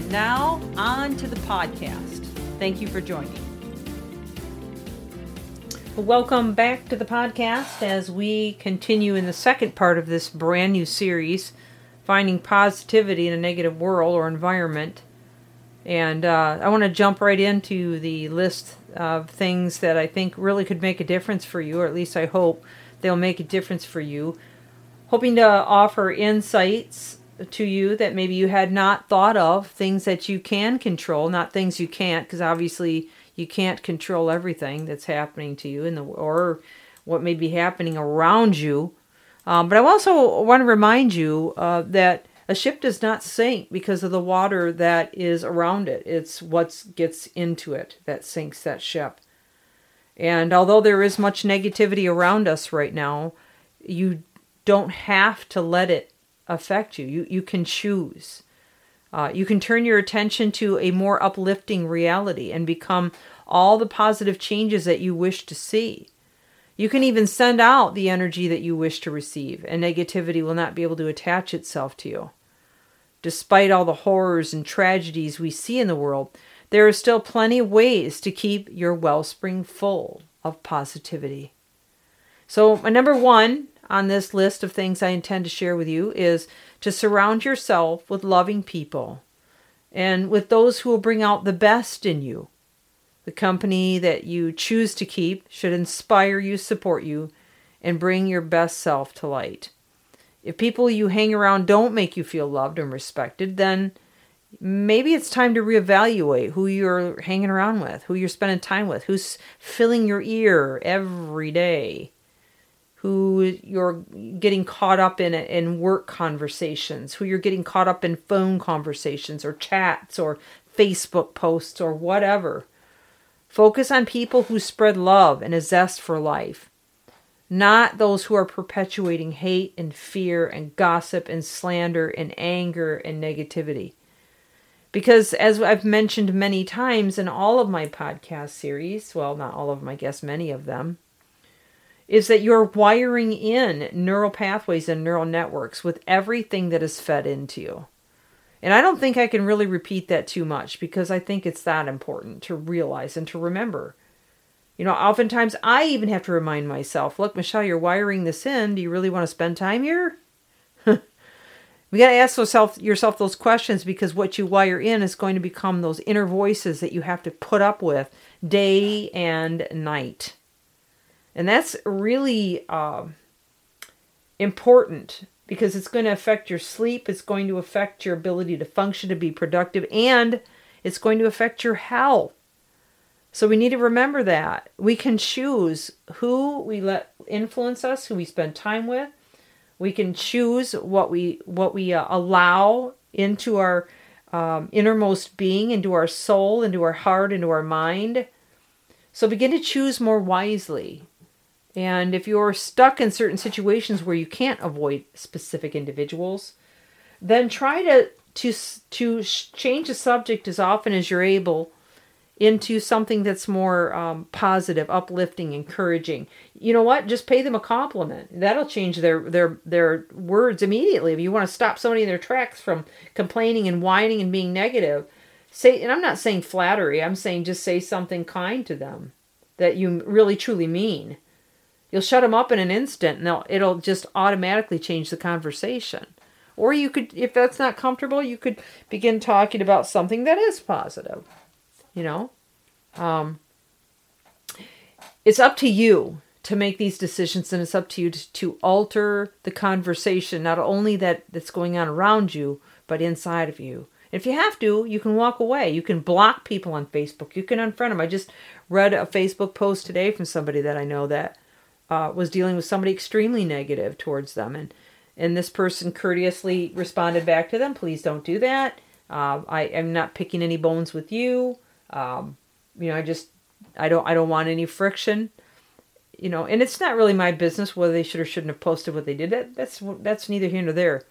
And now, on to the podcast. Thank you for joining. Welcome back to the podcast as we continue in the second part of this brand new series, Finding Positivity in a Negative World or Environment. And uh, I want to jump right into the list of things that I think really could make a difference for you, or at least I hope they'll make a difference for you. Hoping to offer insights to you that maybe you had not thought of, things that you can control, not things you can't, because obviously you can't control everything that's happening to you in the or what may be happening around you. Um, but I also want to remind you uh, that a ship does not sink because of the water that is around it. It's what gets into it that sinks that ship. And although there is much negativity around us right now, you don't have to let it affect you. You, you can choose. Uh, you can turn your attention to a more uplifting reality and become all the positive changes that you wish to see. You can even send out the energy that you wish to receive, and negativity will not be able to attach itself to you. Despite all the horrors and tragedies we see in the world, there are still plenty of ways to keep your wellspring full of positivity. So, my number one on this list of things I intend to share with you is to surround yourself with loving people and with those who will bring out the best in you. The company that you choose to keep should inspire you, support you, and bring your best self to light. If people you hang around don't make you feel loved and respected, then maybe it's time to reevaluate who you're hanging around with, who you're spending time with, who's filling your ear every day, who you're getting caught up in in work conversations, who you're getting caught up in phone conversations or chats or Facebook posts or whatever. Focus on people who spread love and a zest for life not those who are perpetuating hate and fear and gossip and slander and anger and negativity. Because, as I've mentioned many times in all of my podcast series, well, not all of them, I guess many of them, is that you're wiring in neural pathways and neural networks with everything that is fed into you. And I don't think I can really repeat that too much because I think it's that important to realize and to remember. You know, oftentimes I even have to remind myself, look, Michelle, you're wiring this in. Do you really want to spend time here? we got to ask yourself, yourself those questions because what you wire in is going to become those inner voices that you have to put up with day and night. And that's really uh, important because it's going to affect your sleep, it's going to affect your ability to function, to be productive, and it's going to affect your health. So we need to remember that. We can choose who we let influence us, who we spend time with. We can choose what we what we uh, allow into our um, innermost being, into our soul, into our heart, into our mind. So begin to choose more wisely. And if you're stuck in certain situations where you can't avoid specific individuals, then try to to to change the subject as often as you're able into something that's more um, positive, uplifting, encouraging. You know what? Just pay them a compliment. That'll change their their their words immediately. If you want to stop somebody in their tracks from complaining and whining and being negative, say. And I'm not saying flattery. I'm saying just say something kind to them that you really truly mean. You'll shut them up in an instant, and it'll just automatically change the conversation. Or you could, if that's not comfortable, you could begin talking about something that is positive you know? Um, it's up to you to make these decisions and it's up to you to, to alter the conversation not only that that's going on around you but inside of you. If you have to you can walk away. You can block people on facebook. You can unfriend them i just read a facebook post today from somebody that i know that uh, was dealing with somebody extremely negative towards them and and this person courteously responded back to them please don't do that Uh, I am not picking any bones with you. Um, you know, I just I don't I don't want any friction. You know, and it's not really my business whether they should or shouldn't have posted what they did. That, that's that's neither here nor there.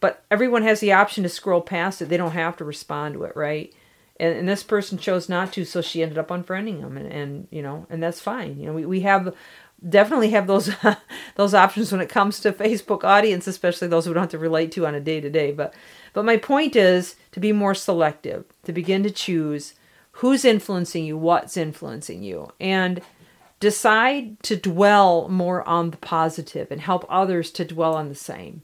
But everyone has the option to scroll past it. They don't have to respond to it, right? And, and this person chose not to, so she ended up unfriending them, and, and you know, and that's fine. You know, we, we have definitely have those those options when it comes to Facebook audience, especially those we don't have to relate to on a day to day. But but my point is to be more selective, to begin to choose who's influencing you, what's influencing you, and decide to dwell more on the positive and help others to dwell on the same.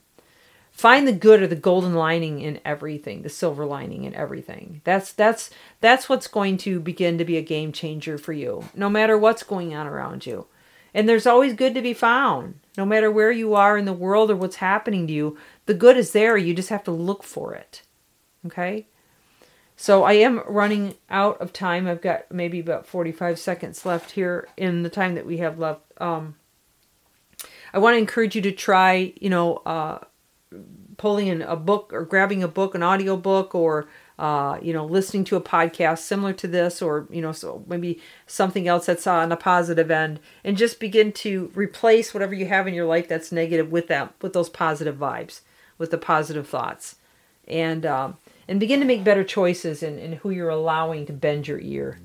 Find the good or the golden lining in everything the silver lining in everything. That's that's that's what's going to begin to be a game changer for you no matter what's going on around you and there's always good to be found. No matter where you are in the world or what's happening to you the good is there. You just have to look for it. Okay? So i am running out of time. I've got maybe about 45 seconds left here in the time that we have left. Um, i want to encourage you to try you know uh, pulling in a book or grabbing a book, an audio book, or uh, you know, listening to a podcast similar to this, or you know, so maybe something else that's on the positive end, and just begin to replace whatever you have in your life that's negative with that, with those positive vibes, with the positive thoughts, and um, and begin to make better choices in, in who you're allowing to bend your ear.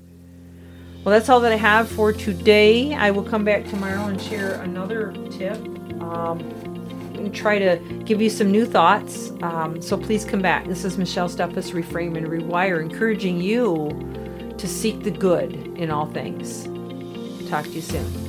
Well, that's all that I have for today. I will come back tomorrow and share another tip. Um, and try to give you some new thoughts. Um, so please come back. This is Michelle Steffes, Reframe and Rewire, encouraging you to seek the good in all things. Talk to you soon.